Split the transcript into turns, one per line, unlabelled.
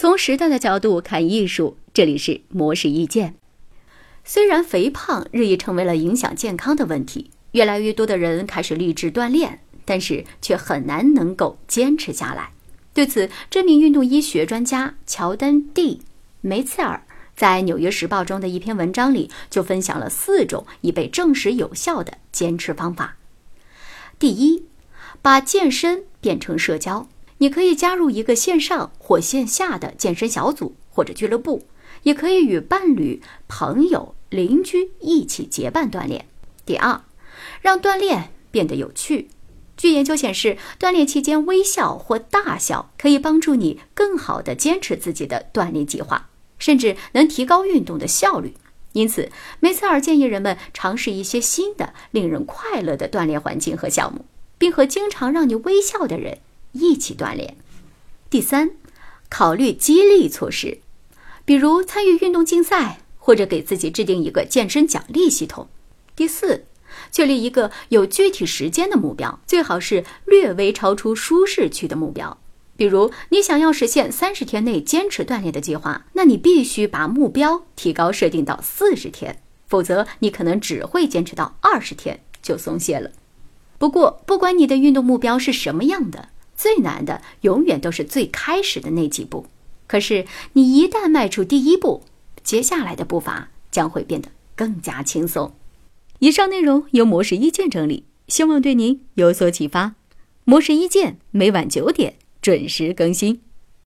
从时代的角度看艺术，这里是模式意见。虽然肥胖日益成为了影响健康的问题，越来越多的人开始励志锻炼，但是却很难能够坚持下来。对此，知名运动医学专家乔丹 ·D· 梅茨尔在《纽约时报》中的一篇文章里就分享了四种已被证实有效的坚持方法。第一，把健身变成社交。你可以加入一个线上或线下的健身小组或者俱乐部，也可以与伴侣、朋友、邻居一起结伴锻炼。第二，让锻炼变得有趣。据研究显示，锻炼期间微笑或大笑可以帮助你更好地坚持自己的锻炼计划，甚至能提高运动的效率。因此，梅茨尔建议人们尝试一些新的、令人快乐的锻炼环境和项目，并和经常让你微笑的人。一起锻炼。第三，考虑激励措施，比如参与运动竞赛，或者给自己制定一个健身奖励系统。第四，确立一个有具体时间的目标，最好是略微超出舒适区的目标。比如，你想要实现三十天内坚持锻炼的计划，那你必须把目标提高设定到四十天，否则你可能只会坚持到二十天就松懈了。不过，不管你的运动目标是什么样的。最难的永远都是最开始的那几步，可是你一旦迈出第一步，接下来的步伐将会变得更加轻松。以上内容由模式一见整理，希望对您有所启发。模式一见每晚九点准时更新。